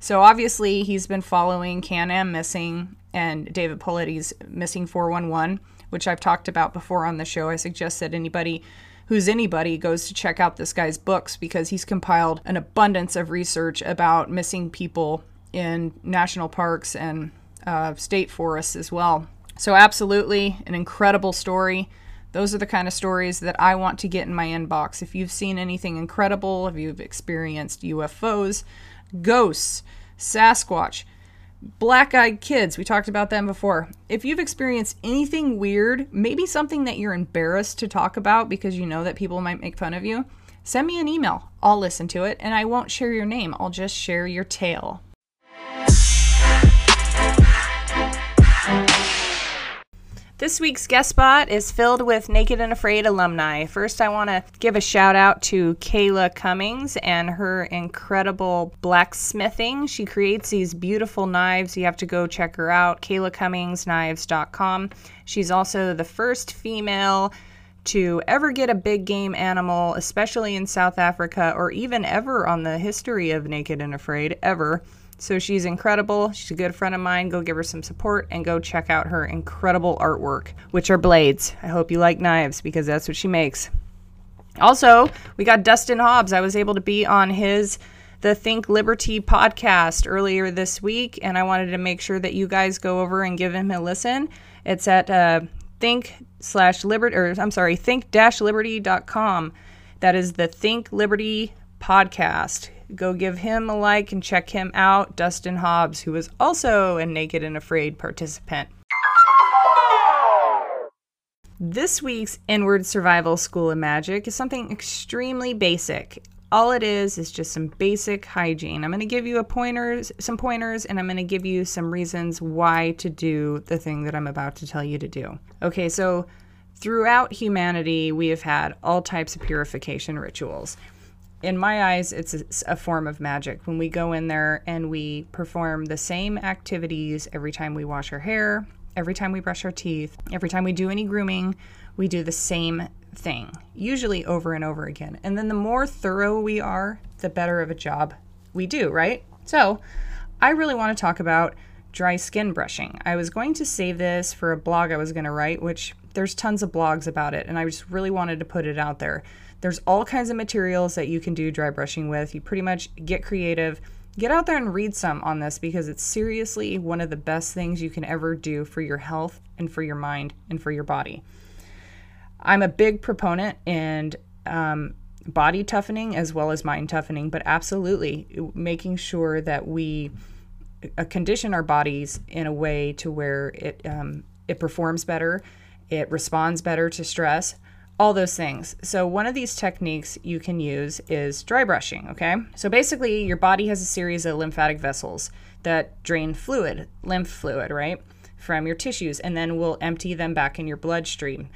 So obviously he's been following can-am missing and david Paulides's missing 411 which i've talked about before on the show. I suggest that anybody who's anybody goes to check out this guy's books because he's compiled an abundance of research about missing people in national parks and uh, state forests as well. So, absolutely, an incredible story. Those are the kind of stories that I want to get in my inbox. If you've seen anything incredible, if you've experienced UFOs, ghosts, Sasquatch, Black eyed kids, we talked about them before. If you've experienced anything weird, maybe something that you're embarrassed to talk about because you know that people might make fun of you, send me an email. I'll listen to it and I won't share your name, I'll just share your tale. This week's guest spot is filled with Naked and Afraid alumni. First, I want to give a shout out to Kayla Cummings and her incredible blacksmithing. She creates these beautiful knives. You have to go check her out, kaylacummingsKnives.com. She's also the first female to ever get a big game animal, especially in South Africa or even ever on the history of Naked and Afraid, ever. So she's incredible. She's a good friend of mine. Go give her some support and go check out her incredible artwork, which are blades. I hope you like knives because that's what she makes. Also, we got Dustin Hobbs. I was able to be on his the Think Liberty podcast earlier this week, and I wanted to make sure that you guys go over and give him a listen. It's at uh, think slash liberty, or I'm sorry, think dash liberty.com. That is the Think Liberty podcast. Go give him a like and check him out. Dustin Hobbs, who was also a Naked and Afraid participant. This week's Inward Survival School of Magic is something extremely basic. All it is is just some basic hygiene. I'm going to give you a pointers, some pointers, and I'm going to give you some reasons why to do the thing that I'm about to tell you to do. Okay, so throughout humanity, we have had all types of purification rituals in my eyes, it's a, form of magic. When we go in there and we perform the same activities every time we wash our hair, every time we brush our teeth, every time we do any grooming, we do the same thing, usually over and over again. And then the more thorough we are, the better of a job we do, right? So, I really want to talk about dry skin brushing. I was going to save this for a blog I was going to write, which there's tons of blogs about it, and I just really wanted to put it out there. There's all kinds of materials that you can do dry brushing with. You pretty much get creative. Get out there and read some on this because it's seriously one of the best things you can ever do for your health and for your mind and for your body. I'm a big proponent in um, body toughening as well as mind toughening, but absolutely making sure that we uh, condition our bodies in a way to where it um, it performs better, it responds better to stress, all those things. So, one of these techniques you can use is dry brushing, okay? So, basically, your body has a series of lymphatic vessels that drain fluid, lymph fluid, right, from your tissues, and then will empty them back in your bloodstream.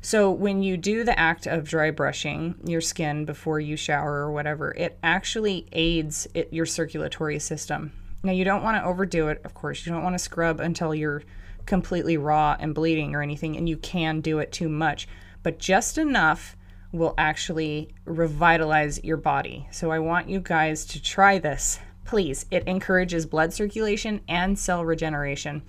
So, when you do the act of dry brushing your skin before you shower or whatever, it actually aids it, your circulatory system. Now, you don't want to overdo it, of course. You don't want to scrub until you're completely raw and bleeding or anything, and you can do it too much but just enough will actually revitalize your body. So I want you guys to try this. Please, it encourages blood circulation and cell regeneration.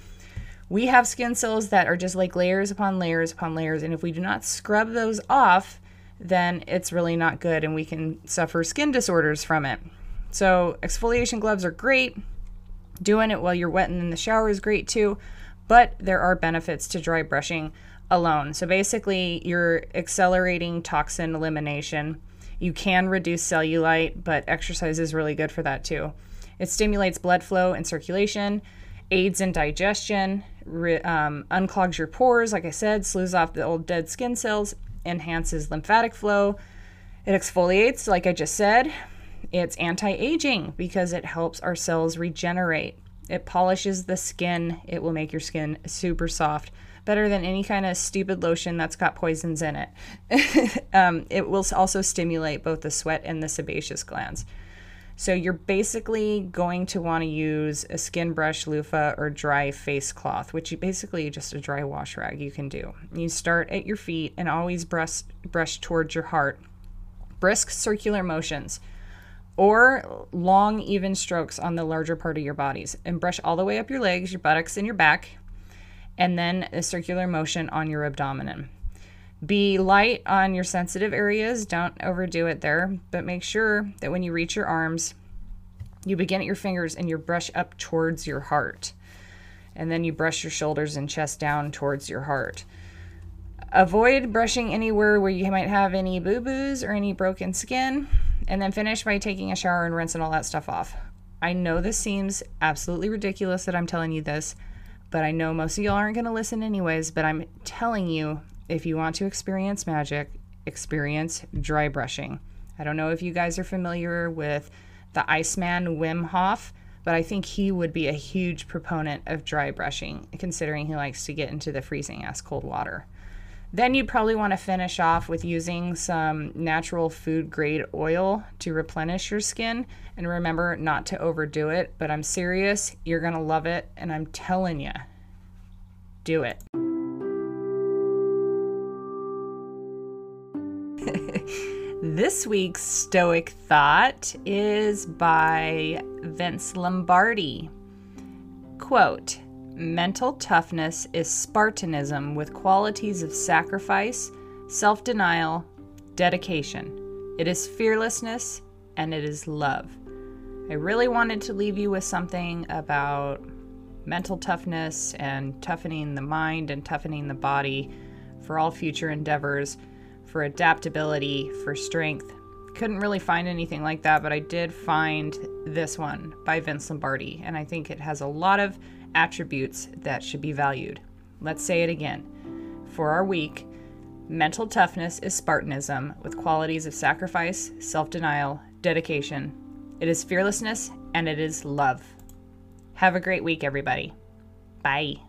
We have skin cells that are just like layers upon layers upon layers, and if we do not scrub those off, then it's really not good and we can suffer skin disorders from it. So, exfoliation gloves are great. Doing it while you're wet and in the shower is great too, but there are benefits to dry brushing alone. So basically, you're accelerating toxin elimination. You can reduce cellulite, but exercise is really good for that too. It stimulates blood flow and circulation, aids in digestion, re- um, unclogs your pores, like I said, slews off the old dead skin cells, enhances lymphatic flow. It exfoliates, like I just said. It's anti aging because it helps our cells regenerate. It polishes the skin, it will make your skin super soft better than any kind of stupid lotion that's got poisons in it. um, it will also stimulate both the sweat and the sebaceous glands. So you're basically going to want to use a skin brush, loofah, or dry face cloth, which you basically just a dry wash rag you can do. You start at your feet and always brush brush towards your heart. Brisk circular motions or long even strokes on the larger part of your bodies and brush all the way up your legs, your buttocks and your back and then a circular motion on your abdomen. Be light on your sensitive areas, don't overdo it there, but make sure that when you reach your arms, you begin at your fingers and you brush up towards your heart. And then you brush your shoulders and chest down towards your heart. Avoid brushing anywhere where you might have any boo boos or any broken skin. And then finish by taking a shower and rinsing all that stuff off. I know this seems absolutely ridiculous that I'm telling you this, but I know most of y'all aren't going to listen anyways. But I'm telling you, if you want to experience magic, experience dry brushing. I don't know if you guys are familiar with the Iceman Wim Hof, but I think he would be a huge proponent of dry brushing, considering he likes to get into the freezing ass cold water. Then you'd probably want to finish off with using some natural food grade oil to replenish your skin. And remember not to overdo it, but I'm serious, you're going to love it. And I'm telling you, do it. this week's Stoic Thought is by Vince Lombardi. Quote, Mental toughness is Spartanism with qualities of sacrifice, self denial, dedication. It is fearlessness and it is love. I really wanted to leave you with something about mental toughness and toughening the mind and toughening the body for all future endeavors, for adaptability, for strength. Couldn't really find anything like that, but I did find this one by Vince Lombardi, and I think it has a lot of attributes that should be valued. Let's say it again. For our week, mental toughness is Spartanism with qualities of sacrifice, self denial, dedication. It is fearlessness and it is love. Have a great week, everybody. Bye.